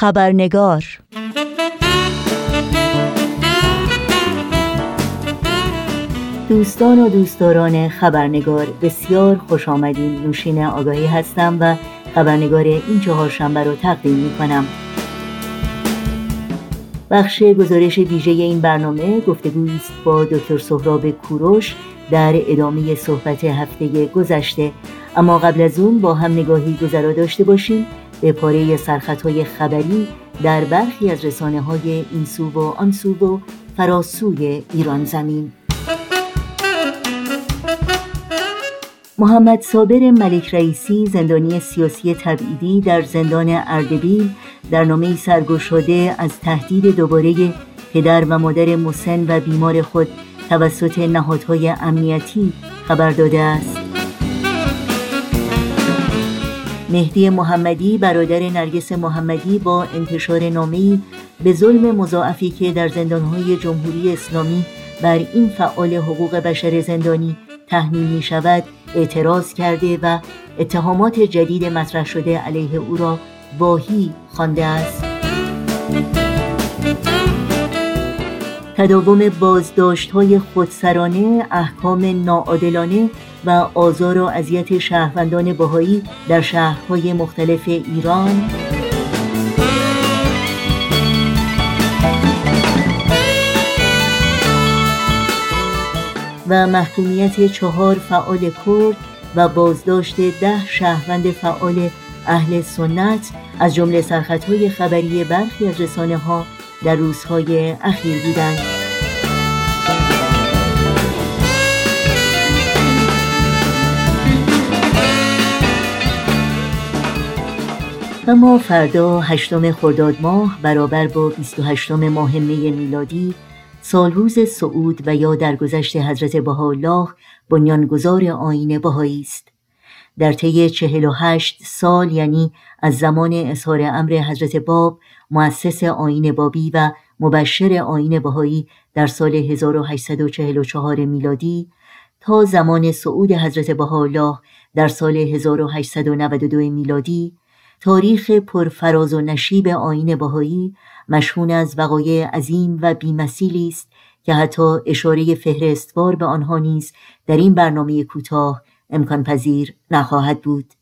خبرنگار. دوستان و دوستداران خبرنگار بسیار خوش آمدین. نوشین آگاهی هستم و خبرنگار این چهار شنبه رو تقدیم می کنم بخش گزارش ویژه این برنامه گفتگویی است با دکتر سهراب کوروش در ادامه صحبت هفته گذشته. اما قبل از اون با هم نگاهی گذرا داشته باشیم. به پاره سرخطهای خبری در برخی از رسانه های این سو و آن سو و فراسوی ایران زمین. محمد صابر ملک رئیسی زندانی سیاسی تبعیدی در زندان اردبیل در نامه سرگشاده از تهدید دوباره پدر و مادر مسن و بیمار خود توسط نهادهای امنیتی خبر داده است. مهدی محمدی برادر نرگس محمدی با انتشار نامه‌ای به ظلم مضاعفی که در زندانهای جمهوری اسلامی بر این فعال حقوق بشر زندانی تحمیل می شود اعتراض کرده و اتهامات جدید مطرح شده علیه او را واهی خوانده است. تداوم بازداشت های خودسرانه احکام ناعادلانه و آزار و اذیت شهروندان بهایی در شهرهای مختلف ایران. و محکومیت چهار فعال کرد و بازداشت ده شهروند فعال اهل سنت از جمله سرخطهای خبری برخی از رسانه ها در روزهای اخیر بودند اما فردا هشتم خرداد ماه برابر با 28 ماه می میلادی سالروز سعود و یا درگذشت حضرت بهاءالله بنیانگذار آین بهایی است. در طی 48 سال یعنی از زمان اظهار امر حضرت باب مؤسس آین بابی و مبشر آین بهایی در سال 1844 میلادی تا زمان صعود حضرت بهاءالله در سال 1892 میلادی تاریخ پرفراز و نشیب آین بهایی مشهون از وقایع عظیم و بیمثیلی است که حتی اشاره فهرستوار به آنها نیز در این برنامه کوتاه امکان پذیر نخواهد بود.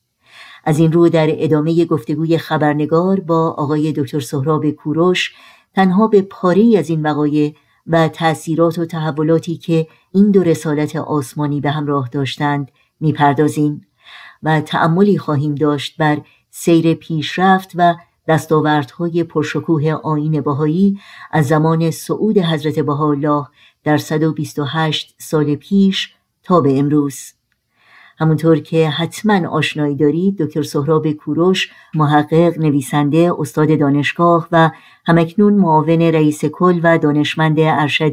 از این رو در ادامه گفتگوی خبرنگار با آقای دکتر سهراب کوروش تنها به پاره از این وقایع و تأثیرات و تحولاتی که این دو رسالت آسمانی به همراه داشتند می‌پردازیم و تأملی خواهیم داشت بر سیر پیشرفت و دستاوردهای پرشکوه آین بهایی از زمان صعود حضرت بهاءالله در 128 سال پیش تا به امروز. همونطور که حتما آشنایی دارید دکتر سهراب کوروش محقق نویسنده استاد دانشگاه و همکنون معاون رئیس کل و دانشمند ارشد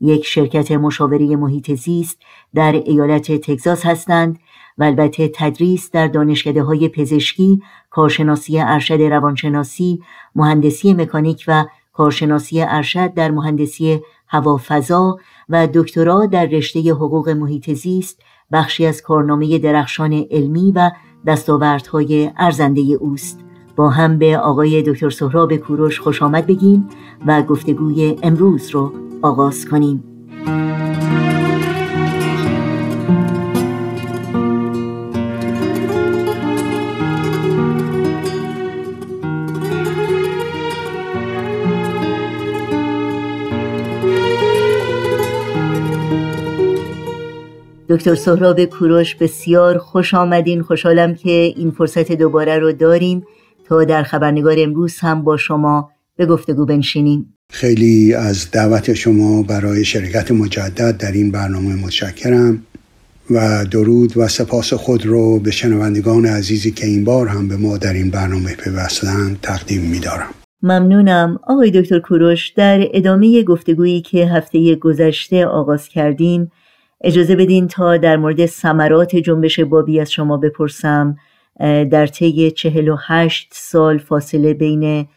یک شرکت مشاوره محیط زیست در ایالت تگزاس هستند و البته تدریس در دانشکده های پزشکی، کارشناسی ارشد روانشناسی، مهندسی مکانیک و کارشناسی ارشد در مهندسی هوافضا و دکترا در رشته حقوق محیط زیست بخشی از کارنامه درخشان علمی و دستاوردهای ارزنده اوست. با هم به آقای دکتر سهراب کوروش خوش آمد بگیم و گفتگوی امروز رو آغاز کنیم. دکتر سهراب کوروش بسیار خوش آمدین. خوشحالم که این فرصت دوباره رو داریم تا در خبرنگار امروز هم با شما به گفتگو بنشینیم. خیلی از دعوت شما برای شرکت مجدد در این برنامه متشکرم و درود و سپاس خود رو به شنوندگان عزیزی که این بار هم به ما در این برنامه پیوستند تقدیم می‌دارم. ممنونم. آقای دکتر کوروش در ادامه گفتگویی که هفته گذشته آغاز کردیم اجازه بدین تا در مورد ثمرات جنبش بابی از شما بپرسم در طی چهل و هشت سال فاصله بین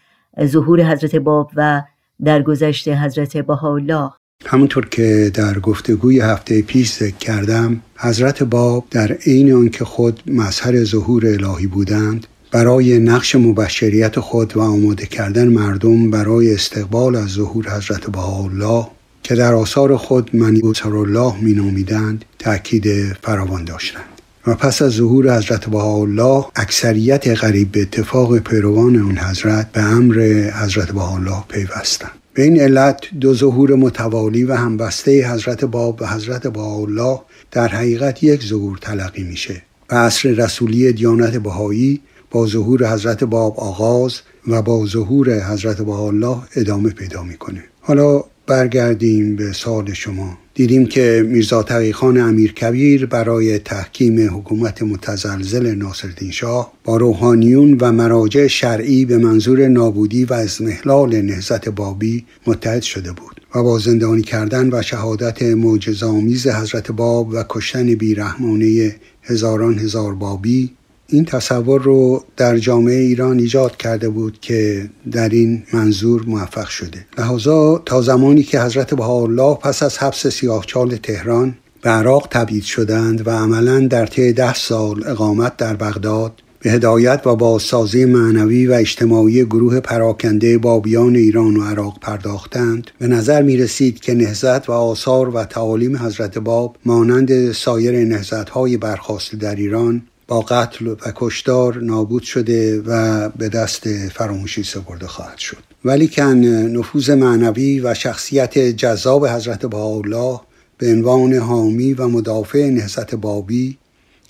ظهور حضرت باب و درگذشت حضرت بهاءالله. همونطور که در گفتگوی هفته پیش ذکر کردم حضرت باب در عین آنکه خود مظهر ظهور الهی بودند برای نقش مبشریت خود و آماده کردن مردم برای استقبال از ظهور حضرت بهاءالله که در آثار خود منیوسر الله می نامیدند تأکید فراوان داشتند. و پس از ظهور حضرت بهاءالله اکثریت غریب به اتفاق پیروان اون حضرت به امر حضرت بهاءالله پیوستند. به این علت دو ظهور متوالی و همبسته حضرت باب و حضرت بهاءالله در حقیقت یک ظهور تلقی میشه و عصر رسولی دیانت بهایی با ظهور حضرت باب آغاز و با ظهور حضرت بهاءالله ادامه پیدا می‌کنه. حالا برگردیم به سال شما. دیدیم که میرزا تقیخان امیر کبیر برای تحکیم حکومت متزلزل ناصرالدین شاه با روحانیون و مراجع شرعی به منظور نابودی و ازمهلال نهزت بابی متحد شده بود و با زندانی کردن و شهادت معجزآمیز حضرت باب و کشتن بیرحمانه هزاران هزار بابی این تصور رو در جامعه ایران ایجاد کرده بود که در این منظور موفق شده. لحاظا تا زمانی که حضرت بهاءالله پس از حبس سیاهچال تهران به عراق تبعید شدند و عملا در طی ده سال اقامت در بغداد به هدایت و بازسازی معنوی و اجتماعی گروه پراکنده بابیان ایران و عراق پرداختند به نظر می رسید که نهزت و آثار و تعالیم حضرت باب مانند سایر نهزت های برخواست در ایران با قتل و کشتار نابود شده و به دست فراموشی سپرده خواهد شد. ولی کن نفوذ معنوی و شخصیت جذاب حضرت بهاءالله به عنوان حامی و مدافع نهضت بابی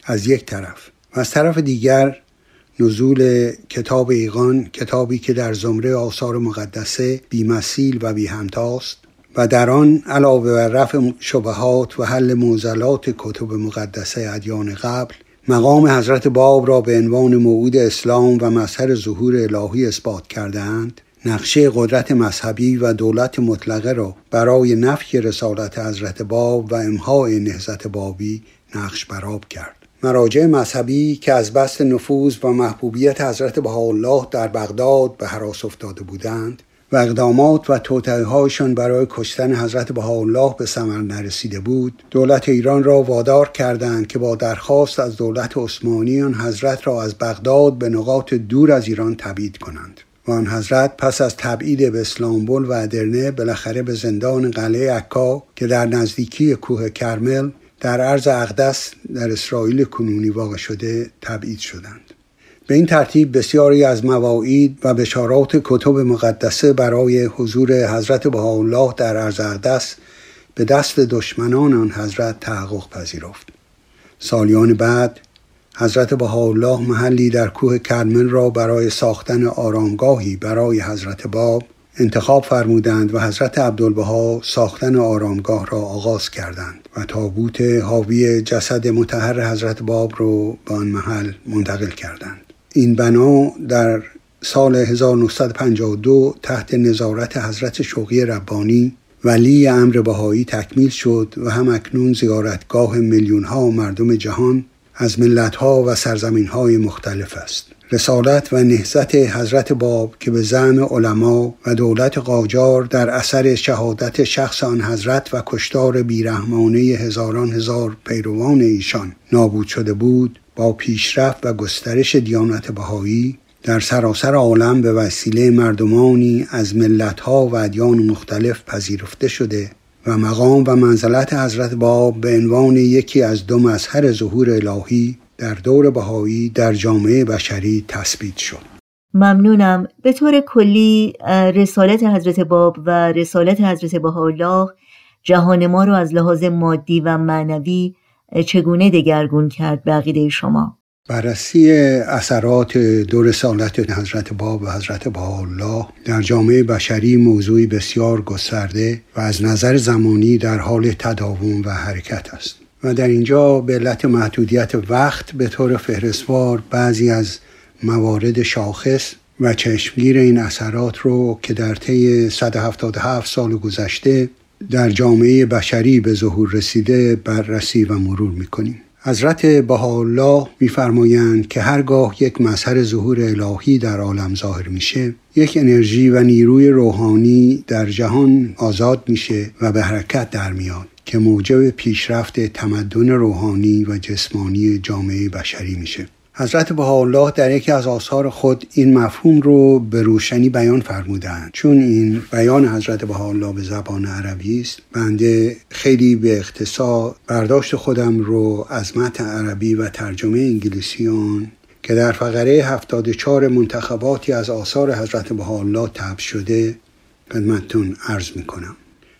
از یک طرف و از طرف دیگر نزول کتاب ایقان کتابی که در زمره آثار مقدسه بیمثیل و بی همتاست و در آن علاوه بر رفع شبهات و حل موزلات کتب مقدسه ادیان قبل مقام حضرت باب را به عنوان موعود اسلام و مظهر ظهور الهی اثبات کردهاند. نقشه قدرت مذهبی و دولت مطلقه را برای نفی رسالت حضرت باب و امهای نهزت بابی نقش براب کرد. مراجع مذهبی که از بست نفوذ و محبوبیت حضرت بهاءالله در بغداد به حراس افتاده بودند و اقدامات و توطئه‌هایشان برای کشتن حضرت بهاءالله به ثمر نرسیده بود. دولت ایران را وادار کردند که با درخواست از دولت عثمانی آن حضرت را از بغداد به نقاط دور از ایران تبعید کنند. و آن حضرت پس از تبعید به اسلامبول و ادرنه بالاخره به زندان قلعه عکا که در نزدیکی کوه کرمل در عرض اقدس در اسرائیل کنونی واقع شده تبعید شدند. به این ترتیب بسیاری از مواعید و بشارات کتب مقدسه برای حضور حضرت بهاءالله در ارز اقدس به دست دشمنان آن حضرت تحقق پذیرفت. سالیان بعد حضرت بهاءالله محلی در کوه کرمل را برای ساختن آرامگاهی برای حضرت باب انتخاب فرمودند و حضرت عبدالبها ساختن آرامگاه را آغاز کردند و تابوت حاوی جسد متحر حضرت باب را به آن محل منتقل کردند. این بنا در سال 1952 تحت نظارت حضرت شوقی ربانی ولی امر بهایی تکمیل شد و هم اکنون زیارتگاه میلیون ها مردم جهان از ملت ها و سرزمین های مختلف است. رسالت و نهزت حضرت باب که به زعم علما و دولت قاجار در اثر شهادت شخص آن حضرت و کشتار بیرحمانه هزاران هزار پیروان ایشان نابود شده بود با پیشرفت و گسترش دیانت بهایی در سراسر عالم به وسیله مردمانی از ملتها و ادیان مختلف پذیرفته شده و مقام و منزلت حضرت باب به عنوان یکی از دو مظهر ظهور الهی در دور بهایی در جامعه بشری تثبیت شد. ممنونم. به طور کلی رسالت حضرت باب و رسالت حضرت بهاءالله جهان ما رو از لحاظ مادی و معنوی چگونه دگرگون کرد به شما؟ بررسی اثرات دو رسالت حضرت باب و حضرت بهاءالله در جامعه بشری موضوعی بسیار گسترده و از نظر زمانی در حال تداوم و حرکت است. و در اینجا به علت محدودیت وقت به طور فهرستوار بعضی از موارد شاخص و چشمگیر این اثرات رو که در طی 177 سال گذشته در جامعه بشری به ظهور رسیده بررسی و مرور می‌کنیم. حضرت بهاءالله میفرمایند که هرگاه یک مظهر ظهور الهی در عالم ظاهر میشه یک انرژی و نیروی روحانی در جهان آزاد میشه و به حرکت در میاد که موجب پیشرفت تمدن روحانی و جسمانی جامعه بشری میشه. حضرت بهاءالله در یکی از آثار خود این مفهوم رو به روشنی بیان فرمودند. چون این بیان حضرت بهاءالله به زبان عربی است بنده خیلی به اختصار برداشت خودم رو از متن عربی و ترجمه انگلیسی آن که در فقره 74 منتخباتی از آثار حضرت بهاءالله تب شده خدمتتون عرض می کنم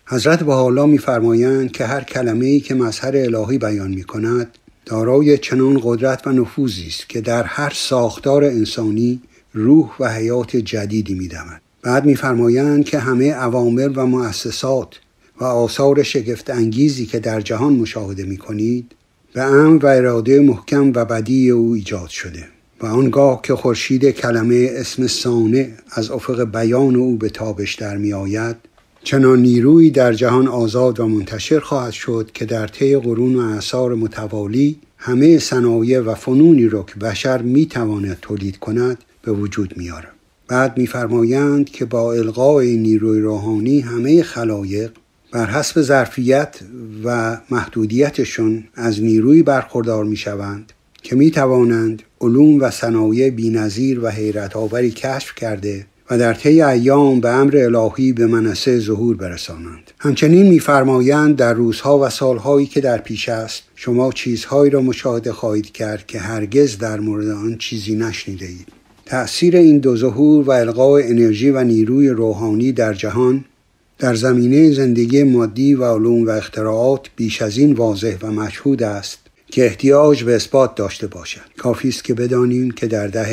حضرت بهاءالله میفرمایند که هر کلمه ای که مظهر الهی بیان می کند دارای چنان قدرت و نفوذی است که در هر ساختار انسانی روح و حیات جدیدی میدمد. بعد میفرمایند که همه عوامل و مؤسسات و آثار شگفت انگیزی که در جهان مشاهده می کنید به امر و اراده محکم و بدی او ایجاد شده و آنگاه که خورشید کلمه اسم سانه از افق بیان او به تابش در می آید چنان نیرویی در جهان آزاد و منتشر خواهد شد که در طی قرون و اعثار متوالی همه صنایع و فنونی را که بشر می‌تواند تولید کند به وجود میاره بعد میفرمایند که با القای نیروی روحانی همه خلایق بر حسب ظرفیت و محدودیتشون از نیروی برخوردار می‌شوند که می توانند علوم و صنایع بینظیر و حیرت آوری کشف کرده و در طی ایام به امر الهی به منصه ظهور برسانند. همچنین میفرمایند در روزها و سالهایی که در پیش است شما چیزهایی را مشاهده خواهید کرد که هرگز در مورد آن چیزی نشنیده اید تأثیر این دو ظهور و القای انرژی و نیروی روحانی در جهان در زمینه زندگی مادی و علوم و اختراعات بیش از این واضح و مشهود است که احتیاج به اثبات داشته باشد. کافی است که بدانیم که در دهه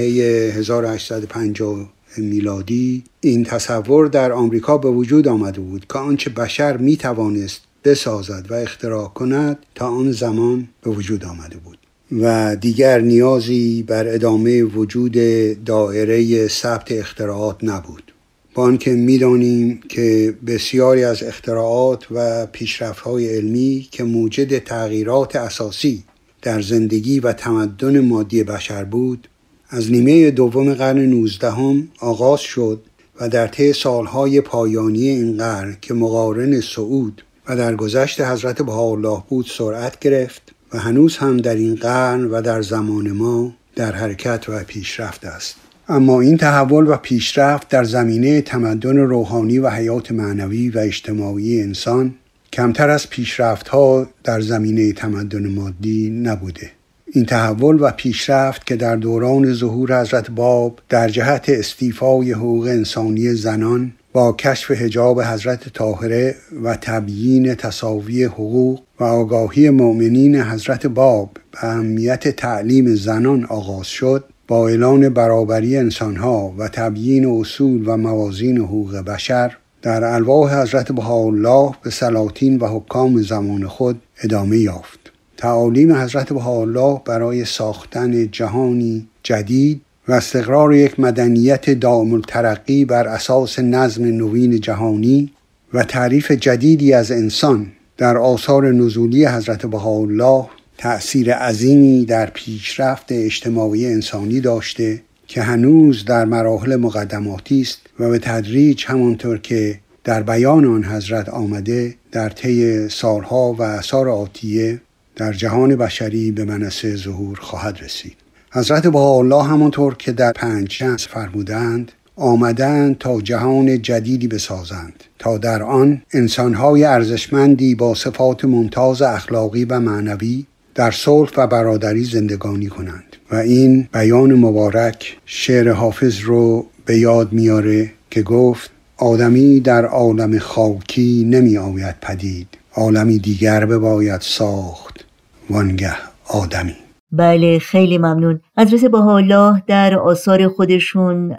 1850 میلادی این تصور در آمریکا به وجود آمده بود که آنچه بشر می توانست بسازد و اختراع کند تا آن زمان به وجود آمده بود. و دیگر نیازی بر ادامه وجود دائره ثبت اختراعات نبود. با آنکه می‌دانیم که بسیاری از اختراعات و پیشرفت‌های علمی که موجد تغییرات اساسی در زندگی و تمدن مادی بشر بود از نیمه دوم قرن نوزدهم آغاز شد و در طی سالهای پایانی این قرن که مقارن سعود و در گذشت حضرت بهاءالله بود سرعت گرفت و هنوز هم در این قرن و در زمان ما در حرکت و پیشرفت است. اما این تحول و پیشرفت در زمینه تمدن روحانی و حیات معنوی و اجتماعی انسان کمتر از پیشرفت ها در زمینه تمدن مادی نبوده. این تحول و پیشرفت که در دوران ظهور حضرت باب در جهت استیفای حقوق انسانی زنان با کشف حجاب حضرت طاهره و تبیین تصاوی حقوق و آگاهی مؤمنین حضرت باب به اهمیت تعلیم زنان آغاز شد با اعلان برابری انسانها و تبیین اصول و موازین حقوق بشر در الواح حضرت بهاءالله به سلاطین و حکام زمان خود ادامه یافت. تعالیم حضرت بهاءالله برای ساختن جهانی جدید و استقرار یک مدنیت دائم الترقی بر اساس نظم نوین جهانی و تعریف جدیدی از انسان در آثار نزولی حضرت بهاءالله تأثیر عظیمی در پیشرفت اجتماعی انسانی داشته که هنوز در مراحل مقدماتی است و به تدریج همانطور که در بیان آن حضرت آمده در طی سالها و اثار آتیه در جهان بشری به منصه ظهور خواهد رسید. حضرت الله همانطور که در پنج شنس فرمودند آمدند تا جهان جدیدی بسازند تا در آن انسانهای ارزشمندی با صفات ممتاز اخلاقی و معنوی در صلح و برادری زندگانی کنند. و این بیان مبارک شعر حافظ رو به یاد میاره که گفت آدمی در عالم خاکی نمی آید پدید عالمی دیگر بباید ساخت. وانگه آدمی. بله خیلی ممنون. حضرت الله در آثار خودشون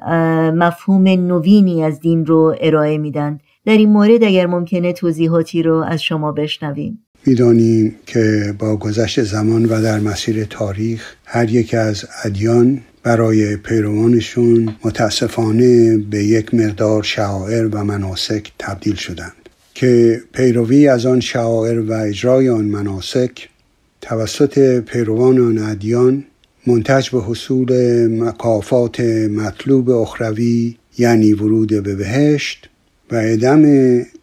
مفهوم نوینی از دین رو ارائه میدن. در این مورد اگر ممکنه توضیحاتی رو از شما بشنویم. می‌دانیم که با گذشت زمان و در مسیر تاریخ هر یک از ادیان برای پیروانشون متاسفانه به یک مقدار شعائر و مناسک تبدیل شدند. که پیروی از آن شعائر و اجرای آن مناسک توسط پیروان آن ادیان منتج به حصول مکافات مطلوب اخروی یعنی ورود به بهشت و عدم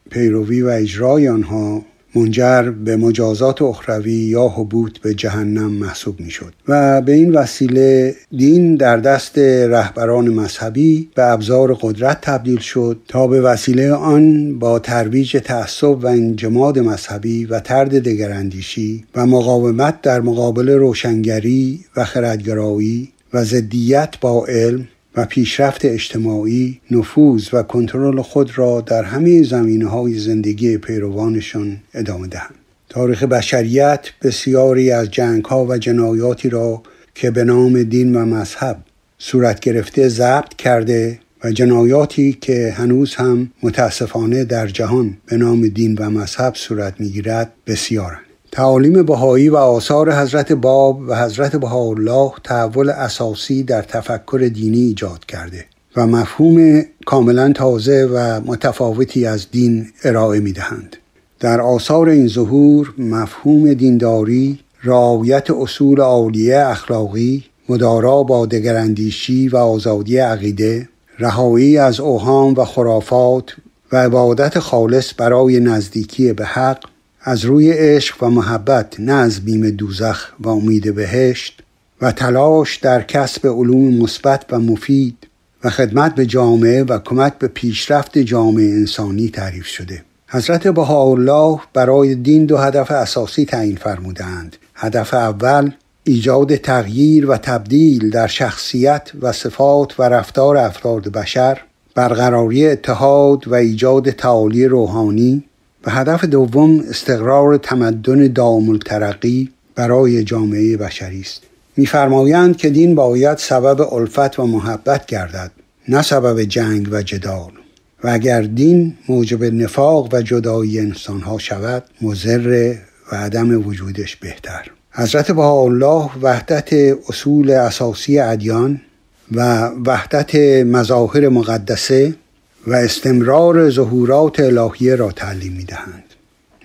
پیروی و اجرای آنها منجر به مجازات اخروی یا حبوط به جهنم محسوب می شد و به این وسیله دین در دست رهبران مذهبی به ابزار قدرت تبدیل شد تا به وسیله آن با ترویج تعصب و انجماد مذهبی و ترد دگراندیشی و مقاومت در مقابل روشنگری و خردگرایی و ضدیت با علم و پیشرفت اجتماعی نفوذ و کنترل خود را در همه زمینه های زندگی پیروانشان ادامه دهند. تاریخ بشریت بسیاری از جنگ ها و جنایاتی را که به نام دین و مذهب صورت گرفته ضبط کرده و جنایاتی که هنوز هم متاسفانه در جهان به نام دین و مذهب صورت می‌گیرد بسیارند. تعالیم بهایی و آثار حضرت باب و حضرت بهاءالله تحول اساسی در تفکر دینی ایجاد کرده و مفهوم کاملا تازه و متفاوتی از دین ارائه می دهند. در آثار این ظهور مفهوم دینداری رعایت اصول عالیه اخلاقی مدارا با دگراندیشی و آزادی عقیده رهایی از اوهام و خرافات و عبادت خالص برای نزدیکی به حق از روی عشق و محبت نه از بیم دوزخ و امید بهشت و تلاش در کسب علوم مثبت و مفید و خدمت به جامعه و کمک به پیشرفت جامعه انسانی تعریف شده. حضرت بهاءالله برای دین دو هدف اساسی تعیین فرمودند. هدف اول ایجاد تغییر و تبدیل در شخصیت و صفات و رفتار افراد بشر برقراری اتحاد و ایجاد تعالی روحانی و هدف دوم استقرار تمدن دام الترقی برای جامعه بشری است. میفرمایند که دین باید سبب الفت و محبت گردد نه سبب جنگ و جدال. و اگر دین موجب نفاق و جدایی انسانها شود مزر و عدم وجودش بهتر. حضرت الله وحدت اصول اساسی ادیان و وحدت مظاهر مقدسه و استمرار ظهورات الهیه را تعلیم می دهند.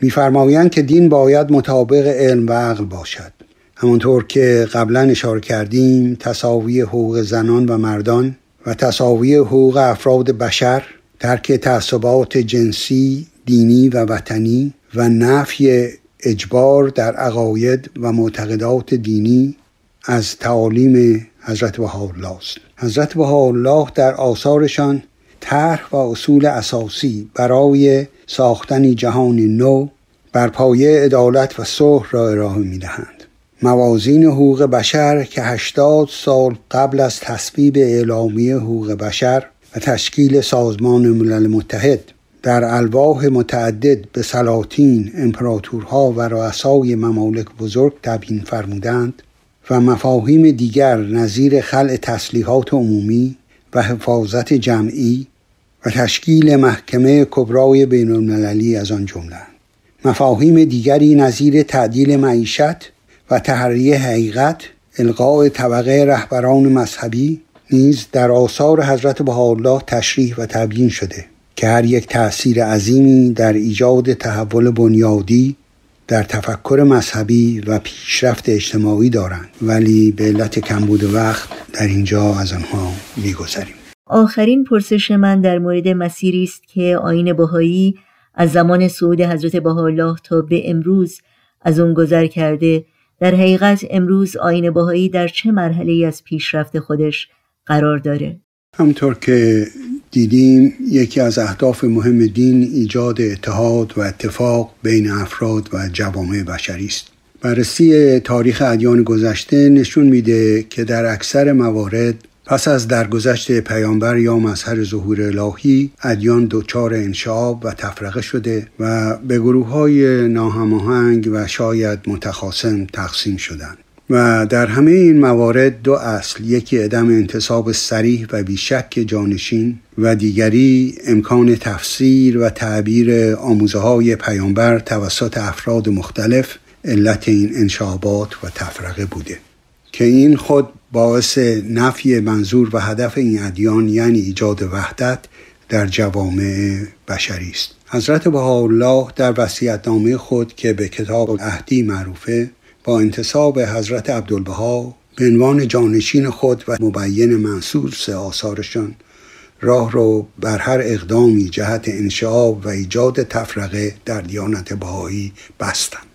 میفرمایند که دین باید مطابق علم و عقل باشد همانطور که قبلا اشاره کردیم تصاوی حقوق زنان و مردان و تصاوی حقوق افراد بشر ترک تعصبات جنسی دینی و وطنی و نفی اجبار در عقاید و معتقدات دینی از تعالیم حضرت بهاءالله است حضرت بهاءالله در آثارشان طرح و اصول اساسی برای ساختن جهان نو بر پایه عدالت و صلح را ارائه می دهند. موازین حقوق بشر که 80 سال قبل از تصویب اعلامیه حقوق بشر و تشکیل سازمان ملل متحد در الواح متعدد به سلاطین، امپراتورها و رؤسای ممالک بزرگ تبیین فرمودند و مفاهیم دیگر نظیر خلع تسلیحات عمومی و حفاظت جمعی و تشکیل محکمه کبرای بین المللی از آن جمله. مفاهیم دیگری نظیر تعدیل معیشت و تحریه حقیقت القاء طبقه رهبران مذهبی نیز در آثار حضرت بهاءالله تشریح و تبیین شده که هر یک تأثیر عظیمی در ایجاد تحول بنیادی در تفکر مذهبی و پیشرفت اجتماعی دارند. ولی به علت کمبود وقت در اینجا از آنها میگذریم. آخرین پرسش من در مورد مسیری است که آین بهایی از زمان صعود حضرت بهاءالله تا به امروز از اون گذر کرده. در حقیقت امروز آین بهایی در چه مرحله از پیشرفت خودش قرار داره؟ همطور که دیدیم یکی از اهداف مهم دین ایجاد اتحاد و اتفاق بین افراد و جوامع بشری است. بررسی تاریخ ادیان گذشته نشون میده که در اکثر موارد پس از درگذشت پیامبر یا مظهر ظهور الهی ادیان دچار انشعاب و تفرقه شده و به گروه های ناهماهنگ و شاید متخاصم تقسیم شدند. و در همه این موارد دو اصل یکی عدم انتصاب سریح و بیشک جانشین و دیگری امکان تفسیر و تعبیر آموزه های پیامبر توسط افراد مختلف علت این انشابات و تفرقه بوده. که این خود باعث نفی منظور و هدف این ادیان یعنی ایجاد وحدت در جوامع بشری است. حضرت بهاءالله در وصیت‌نامه خود که به کتاب اهدی معروفه با انتصاب حضرت عبدالبها به عنوان جانشین خود و مبین منصور سه آثارشان راه رو بر هر اقدامی جهت انشعاب و ایجاد تفرقه در دیانت بهایی بستند.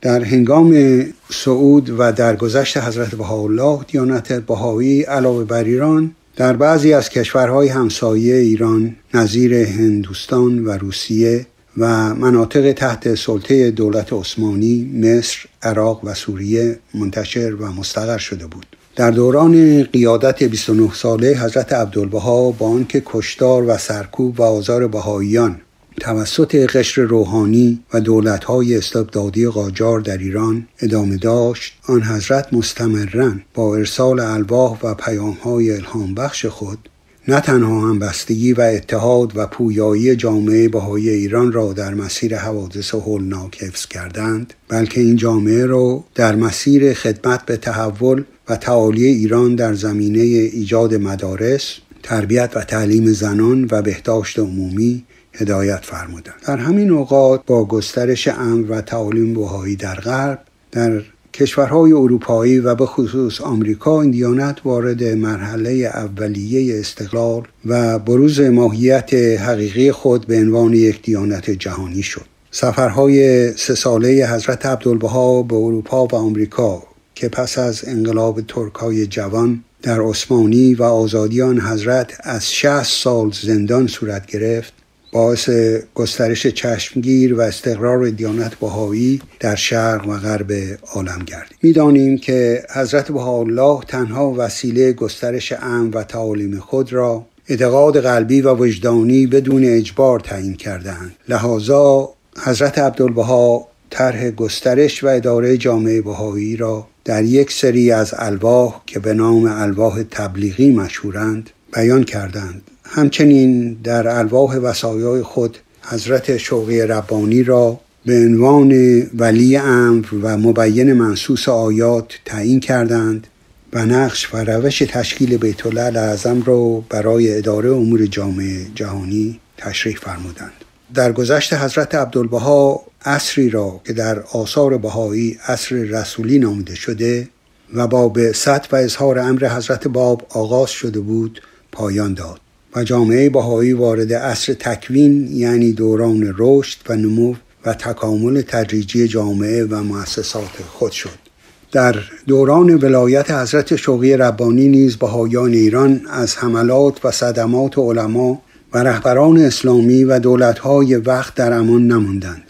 در هنگام صعود و درگذشت حضرت بهاءالله دیانت بهایی علاوه بر ایران در بعضی از کشورهای همسایه ایران نظیر هندوستان و روسیه و مناطق تحت سلطه دولت عثمانی مصر، عراق و سوریه منتشر و مستقر شده بود. در دوران قیادت 29 ساله حضرت عبدالبها با آنکه کشتار و سرکوب و آزار بهاییان توسط قشر روحانی و دولتهای استبدادی قاجار در ایران ادامه داشت آن حضرت مستمرا با ارسال الواح و پیامهای الهام بخش خود نه تنها همبستگی و اتحاد و پویایی جامعه بهای ایران را در مسیر حوادث هولناک حفظ کردند بلکه این جامعه را در مسیر خدمت به تحول و تعالی ایران در زمینه ایجاد مدارس تربیت و تعلیم زنان و بهداشت عمومی هدایت فرمودند. در همین اوقات با گسترش امن و تعالیم بهایی در غرب در کشورهای اروپایی و به خصوص آمریکا این دیانت وارد مرحله اولیه استقلال و بروز ماهیت حقیقی خود به عنوان یک دیانت جهانی شد. سفرهای سه ساله حضرت عبدالبها به اروپا و آمریکا که پس از انقلاب ترکای جوان در عثمانی و آزادیان حضرت از 60 سال زندان صورت گرفت باعث گسترش چشمگیر و استقرار دیانت بهایی در شرق و غرب عالم گردید می‌دانیم که حضرت بهاءالله تنها وسیله گسترش امن و تعالیم خود را اعتقاد قلبی و وجدانی بدون اجبار تعیین کردند لحاظا حضرت عبدالبها طرح گسترش و اداره جامعه بهایی را در یک سری از الواح که به نام الواح تبلیغی مشهورند بیان کردند. همچنین در الواح وسایای خود حضرت شوقی ربانی را به عنوان ولی امر و مبین منصوص آیات تعیین کردند و نقش و روش تشکیل بیت اعظم را برای اداره امور جامعه جهانی تشریح فرمودند. در گذشت حضرت عبدالبها اصری را که در آثار بهایی اصر رسولی نامیده شده و با به و اظهار امر حضرت باب آغاز شده بود پایان داد. و جامعه بهایی وارد عصر تکوین یعنی دوران رشد و نمو و تکامل تدریجی جامعه و مؤسسات خود شد. در دوران ولایت حضرت شوقی ربانی نیز بهایان ایران از حملات و صدمات علما و رهبران اسلامی و دولتهای وقت در امان نماندند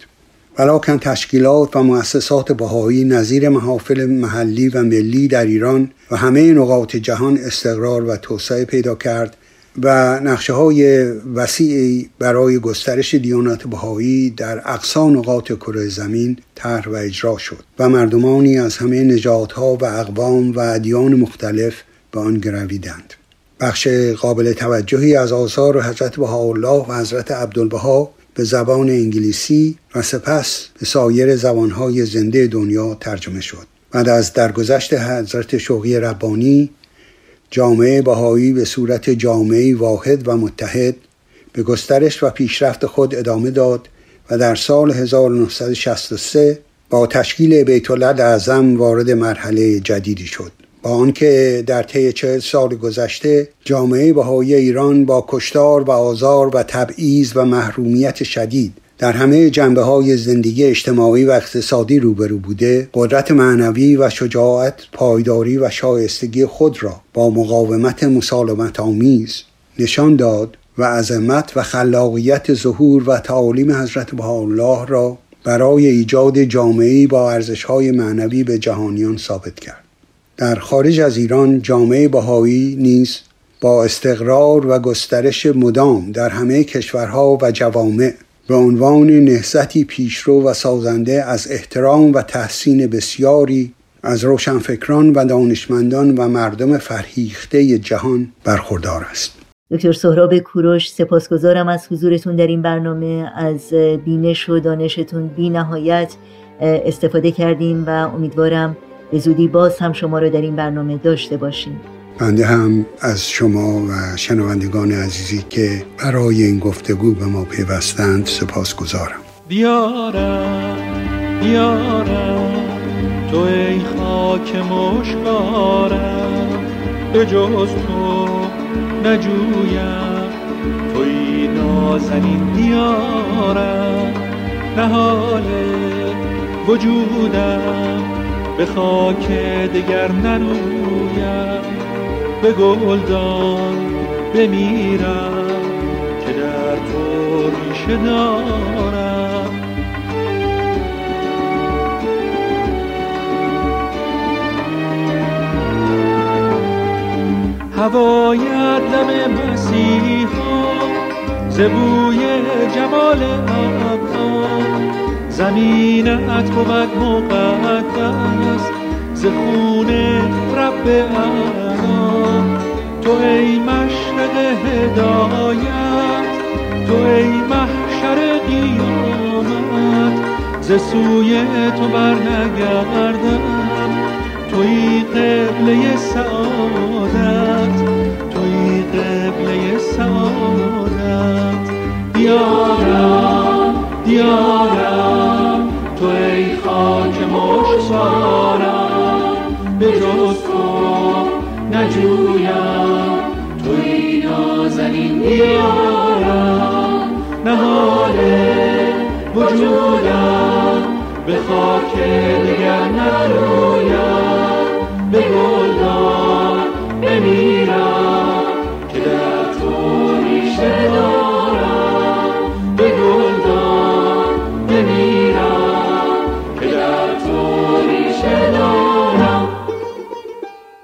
ولیکن تشکیلات و مؤسسات بهایی نظیر محافل محلی و ملی در ایران و همه نقاط جهان استقرار و توسعه پیدا کرد و نقشه های وسیعی برای گسترش دیانت بهایی در اقصا نقاط کره زمین طرح و اجرا شد و مردمانی از همه نجات ها و اقوام و ادیان مختلف به آن گرویدند. بخش قابل توجهی از آثار حضرت بهاءالله و حضرت عبدالبها به زبان انگلیسی و سپس به سایر زبانهای زنده دنیا ترجمه شد بعد از درگذشت حضرت شوقی ربانی جامعه بهایی به صورت جامعه واحد و متحد به گسترش و پیشرفت خود ادامه داد و در سال 1963 با تشکیل بیت اعظم وارد مرحله جدیدی شد. با آنکه در طی چهل سال گذشته جامعه بهایی ایران با کشتار و آزار و تبعیض و محرومیت شدید در همه جنبه های زندگی اجتماعی و اقتصادی روبرو بوده قدرت معنوی و شجاعت پایداری و شایستگی خود را با مقاومت مسالمت آمیز نشان داد و عظمت و خلاقیت ظهور و تعالیم حضرت بهاءالله را برای ایجاد جامعه با ارزشهای معنوی به جهانیان ثابت کرد. در خارج از ایران جامعه بهایی نیز با استقرار و گسترش مدام در همه کشورها و جوامع به عنوان نهزتی پیشرو و سازنده از احترام و تحسین بسیاری از روشنفکران و دانشمندان و مردم فرهیخته جهان برخوردار است. دکتر سهراب کوروش سپاسگزارم از حضورتون در این برنامه. از بینش و دانشتون بی نهایت استفاده کردیم و امیدوارم به زودی باز هم شما رو در این برنامه داشته باشیم. بنده هم از شما و شنوندگان عزیزی که برای این گفتگو به ما پیوستند سپاس گذارم بیارم بیارم تو ای خاک مشکارم به جز تو نجویم. توی نازنین دیارم نهال وجودم به خاک دگر نرویم به گلدان بمیرم که در تو ریشه دارم. هوایت دم مسیحا زبوی جمال ابها زمینت بود مقدس ز خون رب تو ای مشرق هدایت تو ای محشر قیامت ز سوی تو برنگردم. توی قبله سعادت توی قبله سعادت. دیارم دیارم تو ای خاک مشتارم به جز نجویم. توی نازنین دیارم نهال وجودم. به خاک دیگر نرویم.